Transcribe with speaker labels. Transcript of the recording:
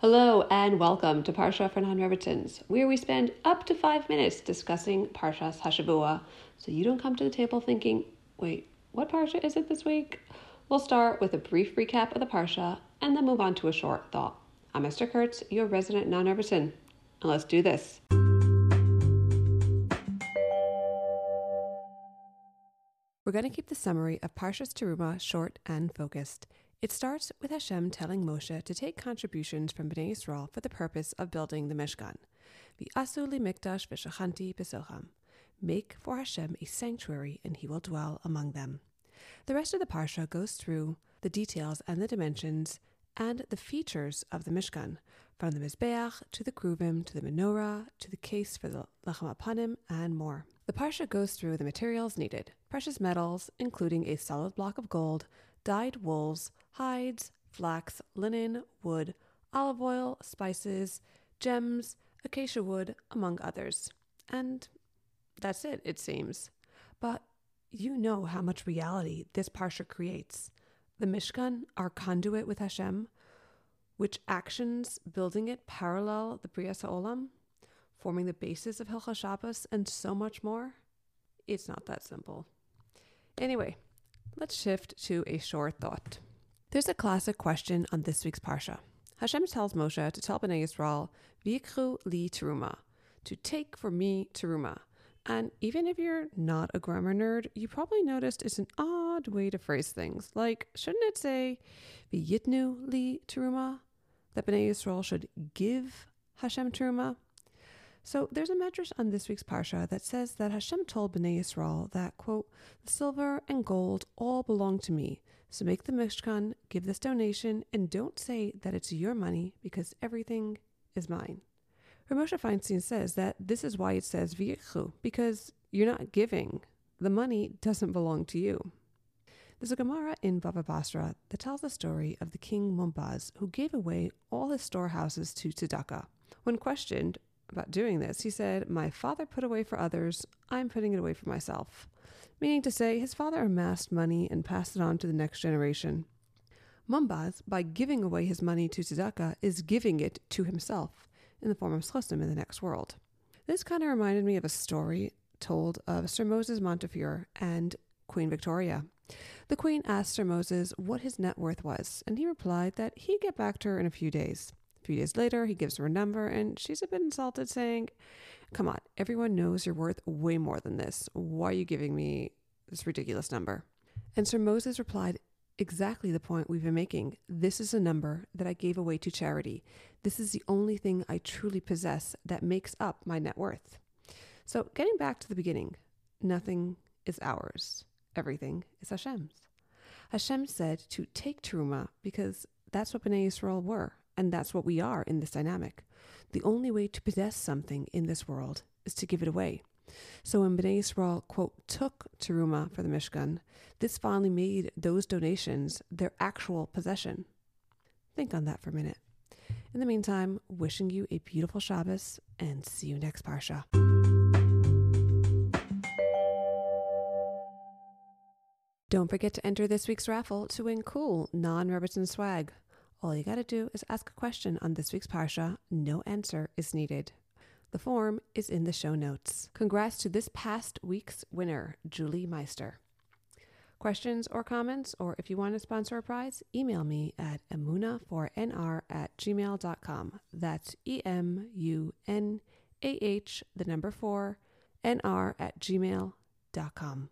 Speaker 1: Hello and welcome to Parsha for Non-Rebbitzins, where we spend up to five minutes discussing Parshas Hashavua, so you don't come to the table thinking, wait, what Parsha is it this week? We'll start with a brief recap of the Parsha and then move on to a short thought. I'm Esther Kurtz, your resident non-Rebbitzin, and let's do this. We're going to keep the summary of Parshas Teruma short and focused. It starts with Hashem telling Moshe to take contributions from Bnei Yisrael for the purpose of building the Mishkan. V'asu li mikdash v'shachanti b'socham. Make for Hashem a sanctuary, and he will dwell among them. The rest of the parsha goes through the details and the dimensions and the features of the Mishkan, from the Mizbeach to the Kruvim to the menorah to the case for the Lechem Hapanim and more. The parsha goes through the materials needed: precious metals, including a solid block of gold, dyed wools, hides, flax, linen, wood, olive oil, spices, gems, acacia wood, among others. And that's it, it seems. But you know how much reality this Parsha creates. The Mishkan, our conduit with Hashem, which actions building it parallel the Brias Olam, forming the basis of Shabbos, and so much more. It's not that simple. Anyway, let's shift to a short thought. There's a classic question on this week's Parsha. Hashem tells Moshe to tell Bnei Yisrael, V'yikchu li teruma, to take for me teruma. And even if you're not a grammar nerd, you probably noticed it's an odd way to phrase things. Like, shouldn't it say, V'yitnu li teruma? That Bnei Yisrael should give Hashem teruma? So there's a medrash on this week's parsha that says that Hashem told Bnei Yisrael that, quote, the silver and gold all belong to me, so make the Mishkan, give this donation, and don't say that it's your money because everything is mine. Ramosha Feinstein says that this is why it says v'yikchu, because you're not giving. The money doesn't belong to you. There's a Gemara in Baba Basra that tells the story of the king Munbaz who gave away all his storehouses to tzedakah. When questioned about doing this, he said, My father put away for others, I'm putting it away for myself meaning to say his father amassed money and passed it on to the next generation. Munbaz, by giving away his money to tzedakah, is giving it to himself in the form of schosim in the next world. This kind of reminded me of a story told of Sir Moses Montefiore and Queen Victoria. The Queen asked Sir Moses what his net worth was, and he replied that he'd get back to her in a few days. A few days later, he gives her a number, and she's a bit insulted, saying, Come on, everyone knows you're worth way more than this. Why are you giving me this ridiculous number? And Sir Moses replied, Exactly the point we've been making. This is a number that I gave away to charity. This is the only thing I truly possess that makes up my net worth. So, getting back to the beginning, nothing is ours, everything is Hashem's. Hashem said to take Teruma because that's what Bnei Yisrael were, and that's what we are in this dynamic. The only way to possess something in this world is to give it away. So when Bnei Yisrael, quote, took Teruma for the Mishkan, this finally made those donations their actual possession. Think on that for a minute. In the meantime, wishing you a beautiful Shabbos and see you next Parsha. Don't forget to enter this week's raffle to win cool non-Rebbitzin swag. All you gotta do is ask a question on this week's Parsha. No answer is needed. The form is in the show notes. Congrats to this past week's winner, Julie Meister. Questions or comments, or if you want to sponsor a prize, email me at emuna4nr at gmail.com. That's E M U N A H, the number four, nr at gmail.com.